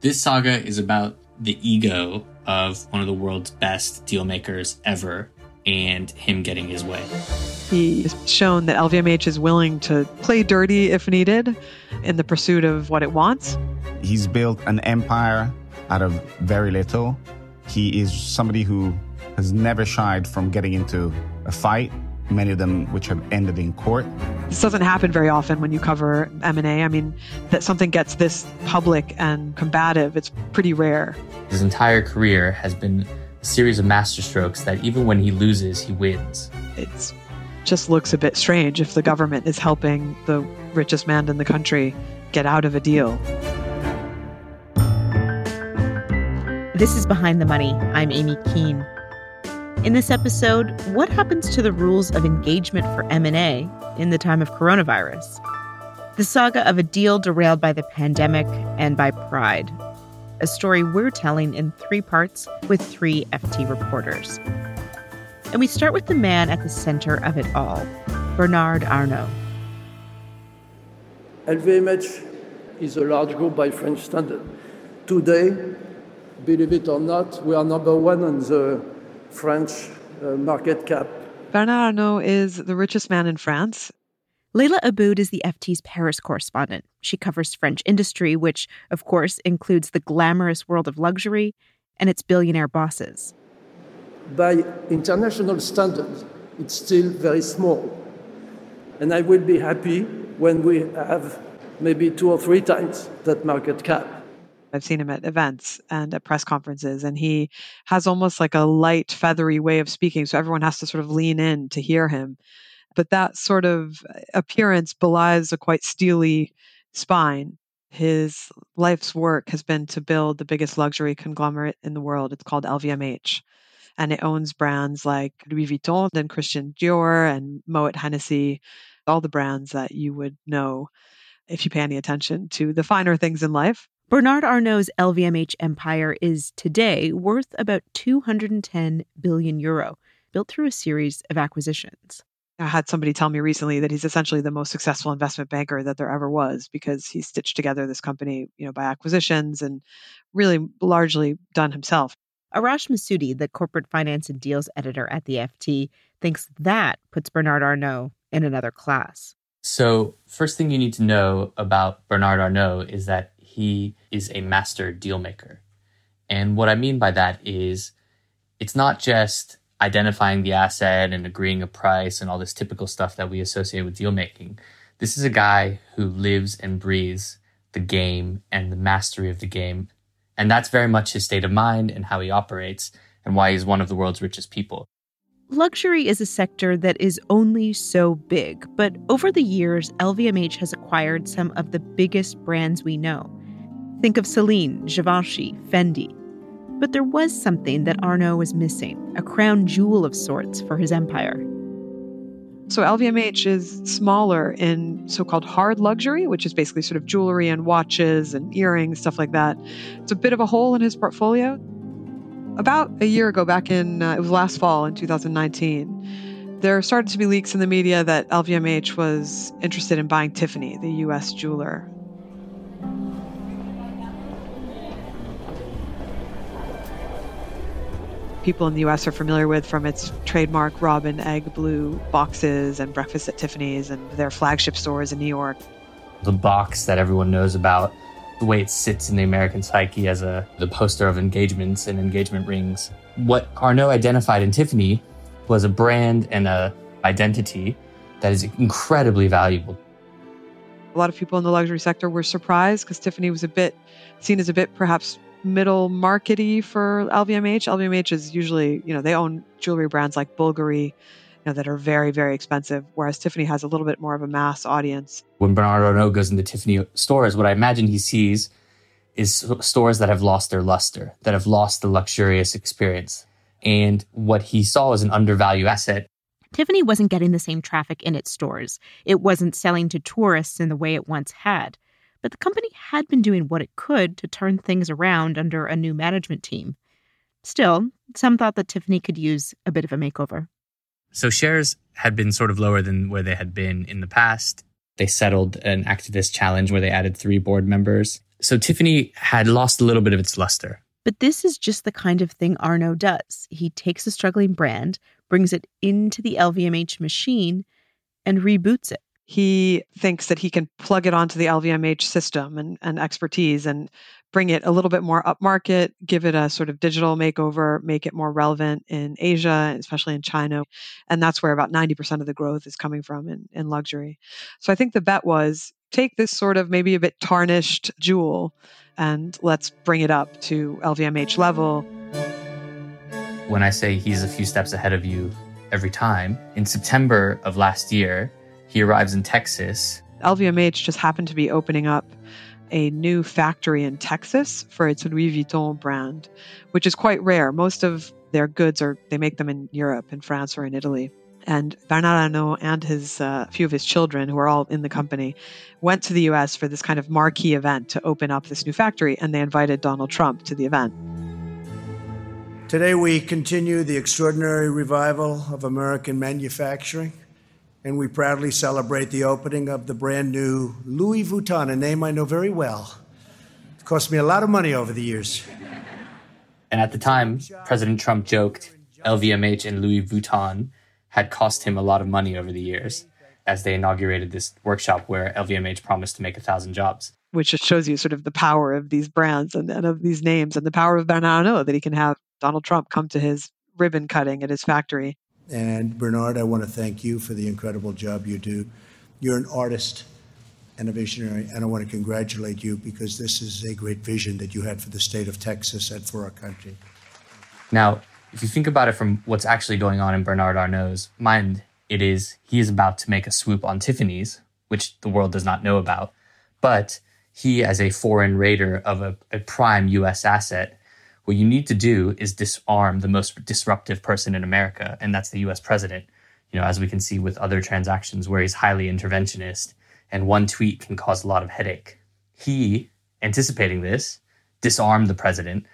This saga is about the ego of one of the world's best deal makers ever and him getting his way. He's shown that LVMH is willing to play dirty if needed in the pursuit of what it wants. He's built an empire out of very little. He is somebody who has never shied from getting into a fight, many of them which have ended in court. This doesn't happen very often when you cover M&A. I mean, that something gets this public and combative, it's pretty rare. His entire career has been a series of masterstrokes that even when he loses, he wins. It just looks a bit strange if the government is helping the richest man in the country get out of a deal. This is Behind the Money. I'm Amy Keene. In this episode, what happens to the rules of engagement for M&A in the time of coronavirus? The saga of a deal derailed by the pandemic and by pride. A story we're telling in three parts with three FT reporters. And we start with the man at the center of it all, Bernard Arnault. LVMH is a large group by French standard. Today, believe it or not, we are number one on the French uh, market cap. Bernard Arnault is the richest man in France. Leila Abboud is the FT's Paris correspondent. She covers French industry, which, of course, includes the glamorous world of luxury and its billionaire bosses. By international standards, it's still very small. And I will be happy when we have maybe two or three times that market cap. I've seen him at events and at press conferences, and he has almost like a light, feathery way of speaking. So everyone has to sort of lean in to hear him. But that sort of appearance belies a quite steely spine. His life's work has been to build the biggest luxury conglomerate in the world. It's called LVMH. And it owns brands like Louis Vuitton and Christian Dior and Moet Hennessy, all the brands that you would know if you pay any attention to the finer things in life. Bernard Arnault's LVMH empire is today worth about 210 billion euro, built through a series of acquisitions. I had somebody tell me recently that he's essentially the most successful investment banker that there ever was because he stitched together this company, you know, by acquisitions and really largely done himself. Arash Massoudi, the corporate finance and deals editor at the FT, thinks that puts Bernard Arnault in another class. So, first thing you need to know about Bernard Arnault is that he is a master deal maker. And what I mean by that is it's not just identifying the asset and agreeing a price and all this typical stuff that we associate with deal making. This is a guy who lives and breathes the game and the mastery of the game. And that's very much his state of mind and how he operates and why he's one of the world's richest people. Luxury is a sector that is only so big, but over the years, LVMH has acquired some of the biggest brands we know. Think of Celine, Givenchy, Fendi. But there was something that Arnault was missing a crown jewel of sorts for his empire. So LVMH is smaller in so called hard luxury, which is basically sort of jewelry and watches and earrings, stuff like that. It's a bit of a hole in his portfolio. About a year ago, back in, uh, it was last fall in 2019, there started to be leaks in the media that LVMH was interested in buying Tiffany, the US jeweler. People in the US are familiar with from its trademark robin egg blue boxes and breakfast at Tiffany's and their flagship stores in New York. The box that everyone knows about, the way it sits in the American psyche as a the poster of engagements and engagement rings. What Arnault identified in Tiffany was a brand and a identity that is incredibly valuable. A lot of people in the luxury sector were surprised because Tiffany was a bit seen as a bit perhaps middle markety for LVMH. LVMH is usually, you know, they own jewelry brands like Bulgari, you know, that are very, very expensive, whereas Tiffany has a little bit more of a mass audience. When Bernard Arnault goes into Tiffany stores, what I imagine he sees is stores that have lost their luster, that have lost the luxurious experience. And what he saw as an undervalued asset. Tiffany wasn't getting the same traffic in its stores. It wasn't selling to tourists in the way it once had. But the company had been doing what it could to turn things around under a new management team. Still, some thought that Tiffany could use a bit of a makeover. So shares had been sort of lower than where they had been in the past. They settled an activist challenge where they added three board members. So Tiffany had lost a little bit of its luster. But this is just the kind of thing Arnault does. He takes a struggling brand, brings it into the LVMH machine, and reboots it. He thinks that he can plug it onto the LVMH system and, and expertise and bring it a little bit more upmarket, give it a sort of digital makeover, make it more relevant in Asia, especially in China. And that's where about 90% of the growth is coming from in, in luxury. So I think the bet was take this sort of maybe a bit tarnished jewel and let's bring it up to LVMH level. When I say he's a few steps ahead of you every time, in September of last year, he arrives in Texas. LVMH just happened to be opening up a new factory in Texas for its Louis Vuitton brand, which is quite rare. Most of their goods are, they make them in Europe, in France, or in Italy. And Bernard Arnault and his uh, few of his children, who are all in the company, went to the US for this kind of marquee event to open up this new factory, and they invited Donald Trump to the event. Today, we continue the extraordinary revival of American manufacturing and we proudly celebrate the opening of the brand new Louis Vuitton, a name I know very well. It cost me a lot of money over the years. And at the time, President Trump joked LVMH and Louis Vuitton had cost him a lot of money over the years as they inaugurated this workshop where LVMH promised to make a thousand jobs. Which just shows you sort of the power of these brands and, and of these names and the power of Bernard Arnault that he can have Donald Trump come to his ribbon cutting at his factory and Bernard, I want to thank you for the incredible job you do. You're an artist and a visionary, and I want to congratulate you because this is a great vision that you had for the state of Texas and for our country. Now, if you think about it from what's actually going on in Bernard Arnault's mind, it is he is about to make a swoop on Tiffany's, which the world does not know about. But he, as a foreign raider of a, a prime US asset, what you need to do is disarm the most disruptive person in America, and that's the US president. You know, as we can see with other transactions where he's highly interventionist and one tweet can cause a lot of headache. He, anticipating this, disarmed the president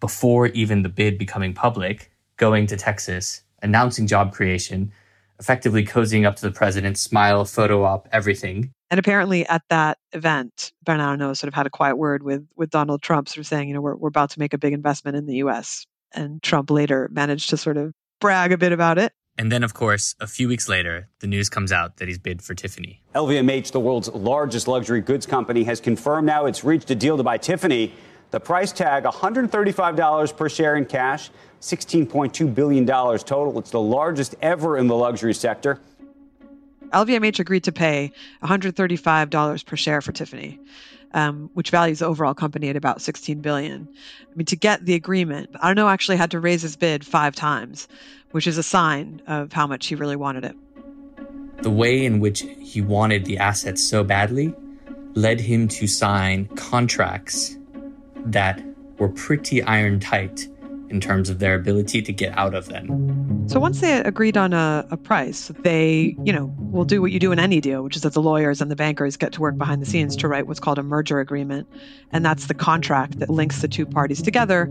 before even the bid becoming public, going to Texas, announcing job creation, effectively cozying up to the president, smile, photo op, everything. And apparently at that event, Bernard Arnault sort of had a quiet word with, with Donald Trump, sort of saying, you know, we're, we're about to make a big investment in the US. And Trump later managed to sort of brag a bit about it. And then, of course, a few weeks later, the news comes out that he's bid for Tiffany. LVMH, the world's largest luxury goods company, has confirmed now it's reached a deal to buy Tiffany. The price tag $135 per share in cash, $16.2 billion total. It's the largest ever in the luxury sector. LVMH agreed to pay $135 per share for Tiffany, um, which values the overall company at about 16 billion. I mean, to get the agreement, Arnault actually had to raise his bid five times, which is a sign of how much he really wanted it. The way in which he wanted the assets so badly led him to sign contracts that were pretty iron tight in terms of their ability to get out of them. So once they agreed on a, a, price, they, you know, will do what you do in any deal, which is that the lawyers and the bankers get to work behind the scenes to write what's called a merger agreement. And that's the contract that links the two parties together.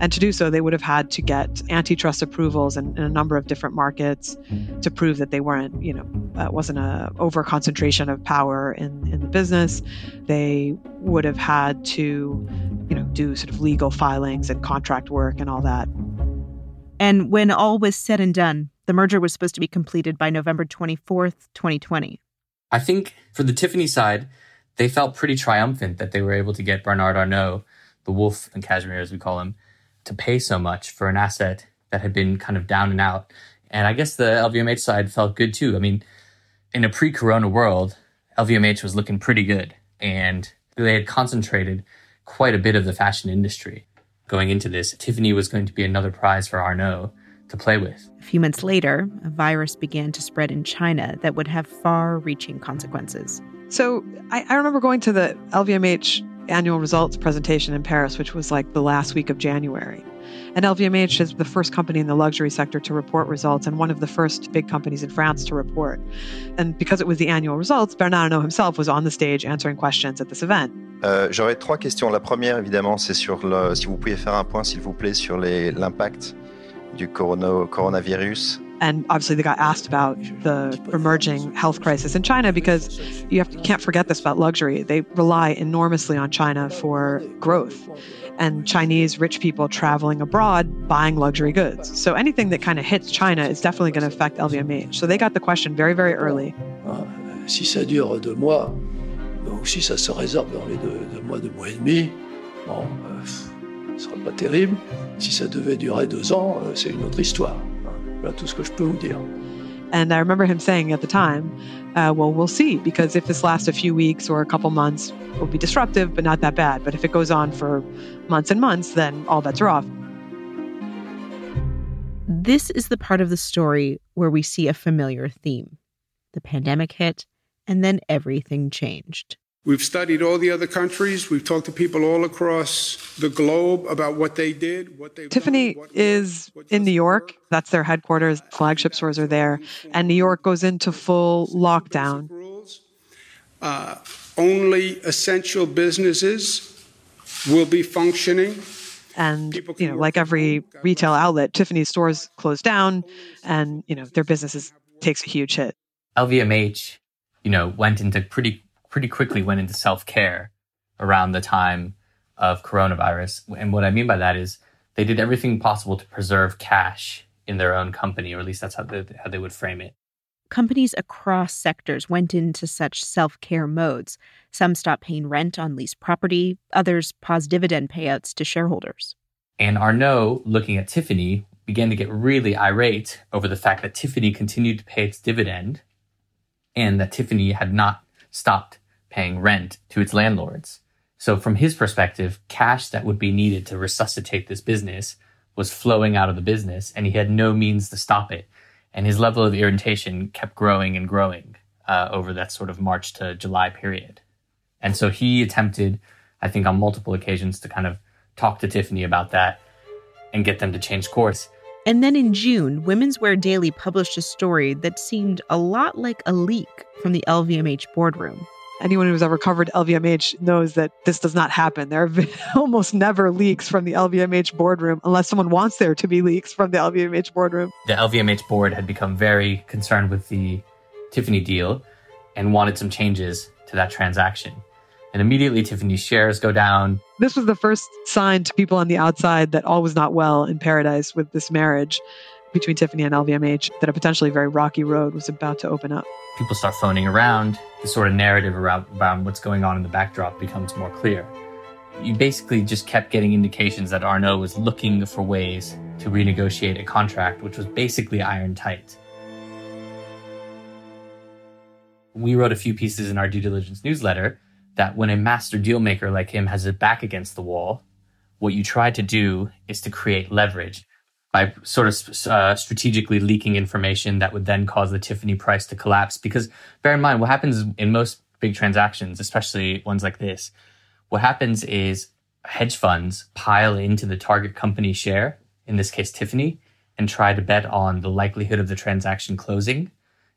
And to do so, they would have had to get antitrust approvals in, in a number of different markets to prove that they weren't, you know, uh, wasn't a over concentration of power in, in the business. They would have had to, you know, do sort of legal filings and contract work and all that. And when all was said and done, the merger was supposed to be completed by November 24th, 2020. I think for the Tiffany side, they felt pretty triumphant that they were able to get Bernard Arnault, the wolf and cashmere as we call him, to pay so much for an asset that had been kind of down and out. And I guess the LVMH side felt good too. I mean, in a pre corona world, LVMH was looking pretty good and they had concentrated quite a bit of the fashion industry going into this, Tiffany was going to be another prize for Arnault to play with. A few months later, a virus began to spread in China that would have far reaching consequences. So I, I remember going to the LVMH annual results presentation in Paris, which was like the last week of January. And LVMH is the first company in the luxury sector to report results and one of the first big companies in France to report. And because it was the annual results, Bernard Arnault himself was on the stage answering questions at this event. Euh, J'aurais trois questions. La première, évidemment, c'est sur le, si vous pouviez faire un point, s'il vous plaît, sur l'impact du corona, coronavirus and obviously they got asked about the emerging health crisis in China because you have to, can't forget this about luxury. They rely enormously on China for growth and Chinese rich people traveling abroad buying luxury goods. So anything that kind of hits China is definitely going to affect LVMH. So they got the question very, very early. Ah, si ça dure deux mois, ou si ça se résorbe dans les deux, deux mois, deux mois et demi, bon, euh, ce sera pas terrible. Si ça devait durer deux ans, euh, c'est une autre histoire. Voilà tout ce que je peux vous dire. And I remember him saying at the time, uh, well, we'll see, because if this lasts a few weeks or a couple months, it will be disruptive, but not that bad. But if it goes on for months and months, then all bets are off. This is the part of the story where we see a familiar theme. The pandemic hit, and then everything changed. We've studied all the other countries. We've talked to people all across the globe about what they did, what they Tiffany done, is in New York. Work. That's their headquarters. Flagship stores are there, and New York goes into full lockdown. Uh, only essential businesses will be functioning. And you know, like every retail outlet, Tiffany's stores close down, and you know their businesses takes a huge hit. LVMH, you know, went into pretty pretty quickly went into self care around the time of coronavirus. And what I mean by that is they did everything possible to preserve cash in their own company, or at least that's how they, how they would frame it. Companies across sectors went into such self care modes. Some stopped paying rent on leased property, others paused dividend payouts to shareholders. And Arnault, looking at Tiffany, began to get really irate over the fact that Tiffany continued to pay its dividend and that Tiffany had not stopped paying rent to its landlords. So from his perspective, cash that would be needed to resuscitate this business was flowing out of the business and he had no means to stop it. And his level of irritation kept growing and growing uh, over that sort of March to July period. And so he attempted, I think, on multiple occasions to kind of talk to Tiffany about that and get them to change course. And then in June, Women's Wear Daily published a story that seemed a lot like a leak from the LVMH boardroom anyone who's ever covered LVMH knows that this does not happen. There are almost never leaks from the LVMH boardroom unless someone wants there to be leaks from the LVMH boardroom. The LVMH board had become very concerned with the Tiffany deal and wanted some changes to that transaction. And immediately Tiffany's shares go down. This was the first sign to people on the outside that all was not well in paradise with this marriage between Tiffany and LVMH, that a potentially very rocky road was about to open up. People start phoning around. The sort of narrative around, around what's going on in the backdrop becomes more clear. You basically just kept getting indications that Arnault was looking for ways to renegotiate a contract, which was basically iron tight. We wrote a few pieces in our due diligence newsletter that when a master dealmaker like him has his back against the wall, what you try to do is to create leverage by sort of uh, strategically leaking information that would then cause the Tiffany price to collapse. Because bear in mind, what happens in most big transactions, especially ones like this, what happens is hedge funds pile into the target company share, in this case, Tiffany, and try to bet on the likelihood of the transaction closing.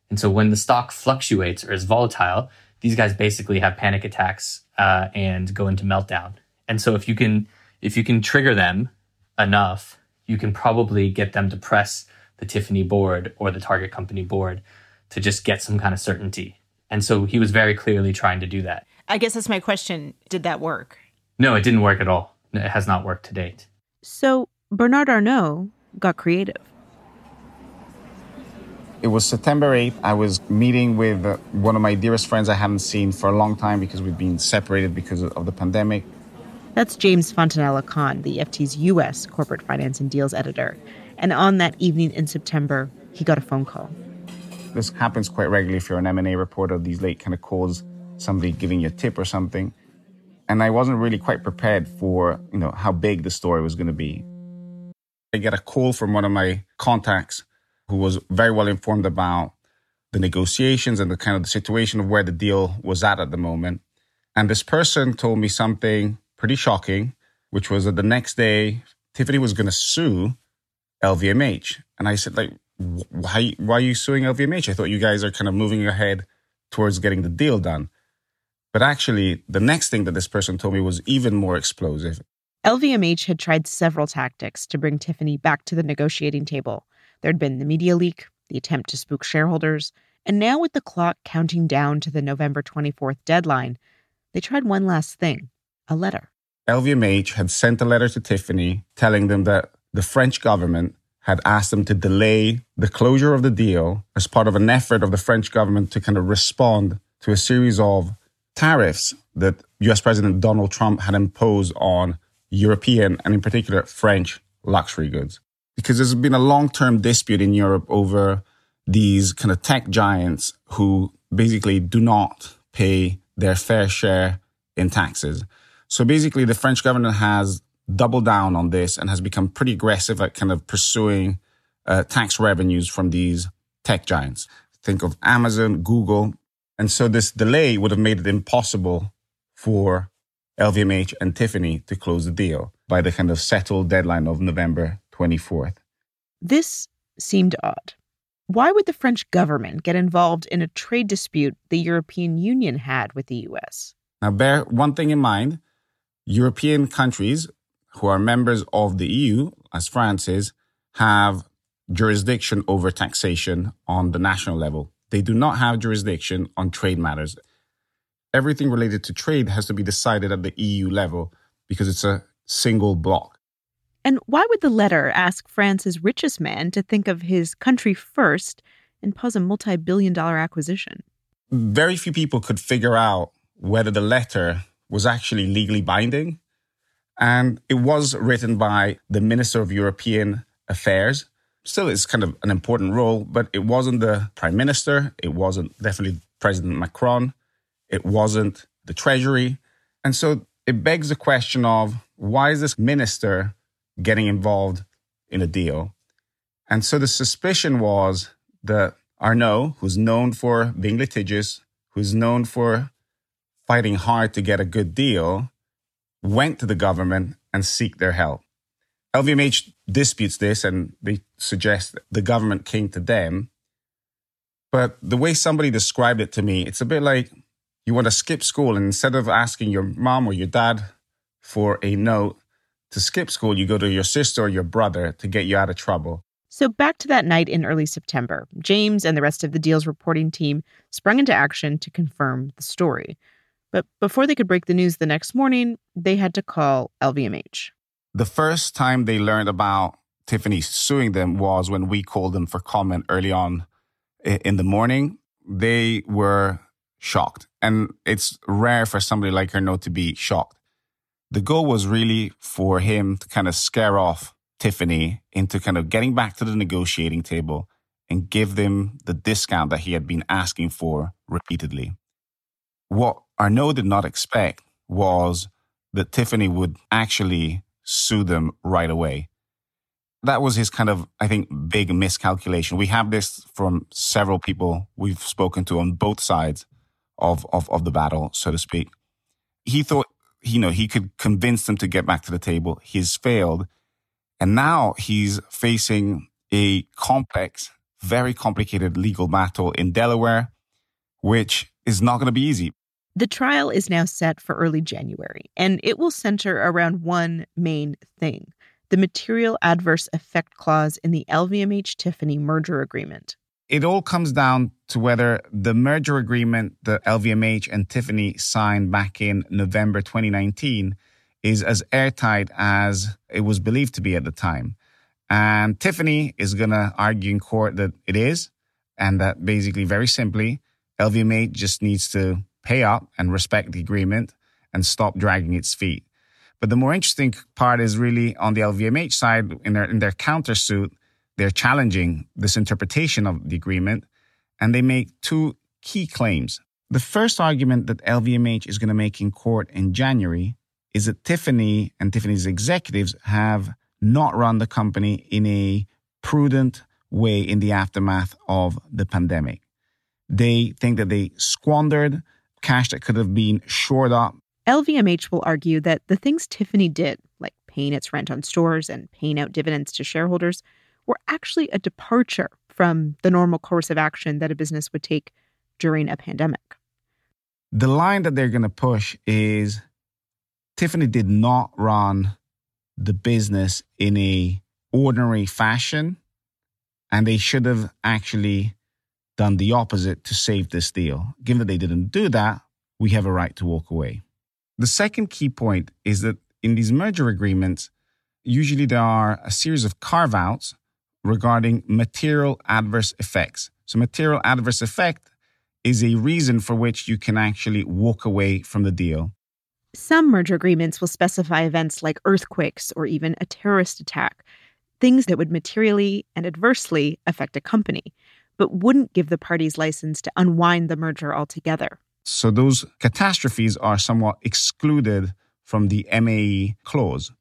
And so when the stock fluctuates or is volatile, these guys basically have panic attacks uh, and go into meltdown. And so if you can if you can trigger them enough you can probably get them to press the Tiffany board or the target company board to just get some kind of certainty. And so he was very clearly trying to do that. I guess that's my question. Did that work? No, it didn't work at all. It has not worked to date. So Bernard Arnault got creative. It was September 8th. I was meeting with uh, one of my dearest friends I hadn't seen for a long time because we've been separated because of the pandemic. That's James Fontanella Khan, the FT's U.S. corporate finance and deals editor. And on that evening in September, he got a phone call. This happens quite regularly if you're an M&A reporter, these late kind of calls, somebody giving you a tip or something. And I wasn't really quite prepared for, you know, how big the story was going to be. I get a call from one of my contacts who was very well informed about the negotiations and the kind of the situation of where the deal was at at the moment And this person told me something pretty shocking, which was that the next day, Tiffany was going to sue LVMH. And I said, like, why, why are you suing LVMH? I thought you guys are kind of moving ahead towards getting the deal done. But actually, the next thing that this person told me was even more explosive. LVMH had tried several tactics to bring Tiffany back to the negotiating table. There'd been the media leak, the attempt to spook shareholders, and now with the clock counting down to the November 24th deadline, they tried one last thing a letter. LVMH had sent a letter to Tiffany telling them that the French government had asked them to delay the closure of the deal as part of an effort of the French government to kind of respond to a series of tariffs that US President Donald Trump had imposed on European and in particular French luxury goods. Because there's been a long term dispute in Europe over these kind of tech giants who basically do not pay their fair share in taxes. So basically, the French government has doubled down on this and has become pretty aggressive at kind of pursuing uh, tax revenues from these tech giants. Think of Amazon, Google. And so this delay would have made it impossible for LVMH and Tiffany to close the deal by the kind of settled deadline of November 24th. This seemed odd. Why would the French government get involved in a trade dispute the European Union had with the US? Now, bear one thing in mind European countries who are members of the EU, as France is, have jurisdiction over taxation on the national level. They do not have jurisdiction on trade matters. Everything related to trade has to be decided at the EU level because it's a single bloc. And why would the letter ask France's richest man to think of his country first and pause a multi billion dollar acquisition? Very few people could figure out whether the letter was actually legally binding. And it was written by the Minister of European Affairs. Still, it's kind of an important role, but it wasn't the Prime Minister. It wasn't definitely President Macron. It wasn't the Treasury. And so it begs the question of why is this minister getting involved in a deal? And so the suspicion was that Arnault, who's known for being litigious, who's known for fighting hard to get a good deal, went to the government and seek their help. LVMH disputes this and they suggest the government came to them. But the way somebody described it to me, it's a bit like you want to skip school and instead of asking your mom or your dad for a note to skip school, you go to your sister or your brother to get you out of trouble. So, back to that night in early September, James and the rest of the deal's reporting team sprung into action to confirm the story. But before they could break the news the next morning, they had to call LVMH. The first time they learned about Tiffany suing them was when we called them for comment early on in the morning. They were shocked. And it's rare for somebody like Arnault to be shocked. The goal was really for him to kind of scare off Tiffany into kind of getting back to the negotiating table and give them the discount that he had been asking for repeatedly. What Arnault did not expect was that Tiffany would actually sue them right away. That was his kind of, I think, big miscalculation. We have this from several people we've spoken to on both sides of, of, of the battle, so to speak. He thought, you know, he could convince them to get back to the table. He's failed. And now he's facing a complex, very complicated legal battle in Delaware, which is not going to be easy. The trial is now set for early January, and it will center around one main thing the material adverse effect clause in the LVMH Tiffany merger agreement. It all comes down to whether the merger agreement that LVMH and Tiffany signed back in November 2019 is as airtight as it was believed to be at the time. And Tiffany is going to argue in court that it is, and that basically, very simply, LVMH just needs to pay up and respect the agreement and stop dragging its feet. But the more interesting part is really on the LVMH side, in their, in their countersuit, they're challenging this interpretation of the agreement and they make two key claims. The first argument that LVMH is going to make in court in January is that Tiffany and Tiffany's executives have not run the company in a prudent way in the aftermath of the pandemic. They think that they squandered cash that could have been shored up. LVMH will argue that the things Tiffany did, like paying its rent on stores and paying out dividends to shareholders, were actually a departure from the normal course of action that a business would take during a pandemic. The line that they're going to push is Tiffany did not run the business in a ordinary fashion and they should have actually done the opposite to save this deal. Given that they didn't do that, we have a right to walk away. The second key point is that in these merger agreements, usually there are a series of carve outs regarding material adverse effects. So, material adverse effect is a reason for which you can actually walk away from the deal. Some merger agreements will specify events like earthquakes or even a terrorist attack, things that would materially and adversely affect a company, but wouldn't give the parties license to unwind the merger altogether. So those catastrophes are somewhat excluded from the MAE clause.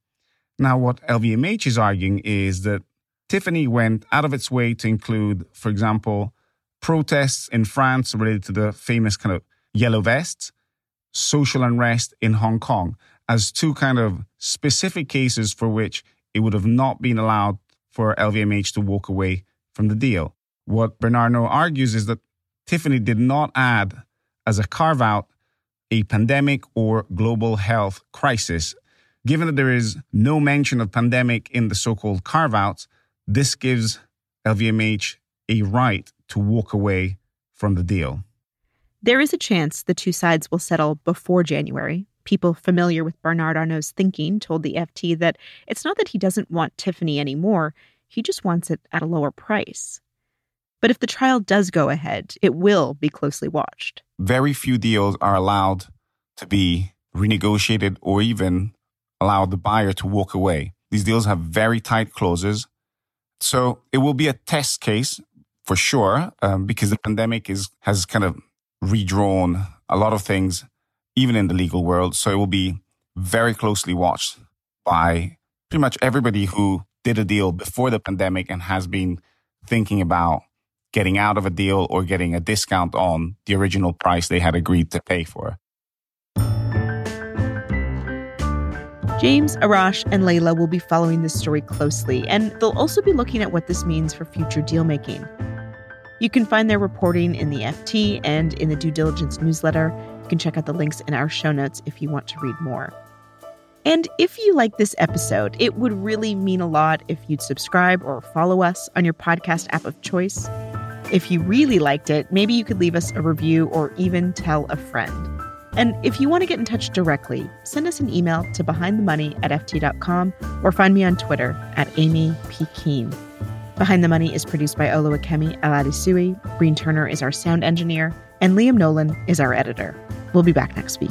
Now, what LVMH is arguing is that Tiffany went out of its way to include, for example, protests in France related to the famous kind of yellow vests, social unrest in Hong Kong, as two kind of specific cases for which it would have not been allowed for LVMH to walk away from the deal. What Bernard Arnault argues is that Tiffany did not add as a carve out a pandemic or global health crisis. Given that there is no mention of pandemic in the so called carve outs, this gives LVMH a right to walk away from the deal. There is a chance the two sides will settle before January. People familiar with Bernard Arnault's thinking told the FT that it's not that he doesn't want Tiffany anymore, he just wants it at a lower price. But if the trial does go ahead, it will be closely watched. Very few deals are allowed to be renegotiated or even allow the buyer to walk away. These deals have very tight clauses. So it will be a test case for sure, um, because the pandemic is has kind of redrawn a lot of things, even in the legal world. So it will be very closely watched by pretty much everybody who did a deal before the pandemic and has been thinking about getting out of a deal or getting a discount on the original price they had agreed to pay for. James, Arash, and Leila will be following this story closely, and they'll also be looking at what this means for future deal making. You can find their reporting in the FT and in the due diligence newsletter. You can check out the links in our show notes if you want to read more. And if you like this episode, it would really mean a lot if you'd subscribe or follow us on your podcast app of choice. If you really liked it, maybe you could leave us a review or even tell a friend. And if you want to get in touch directly, send us an email to behindthemoney at ft.com or find me on Twitter at Amy P. Keene. Behind the Money is produced by Olu Akemi Aladisui, Breen Turner is our sound engineer, and Liam Nolan is our editor. We'll be back next week.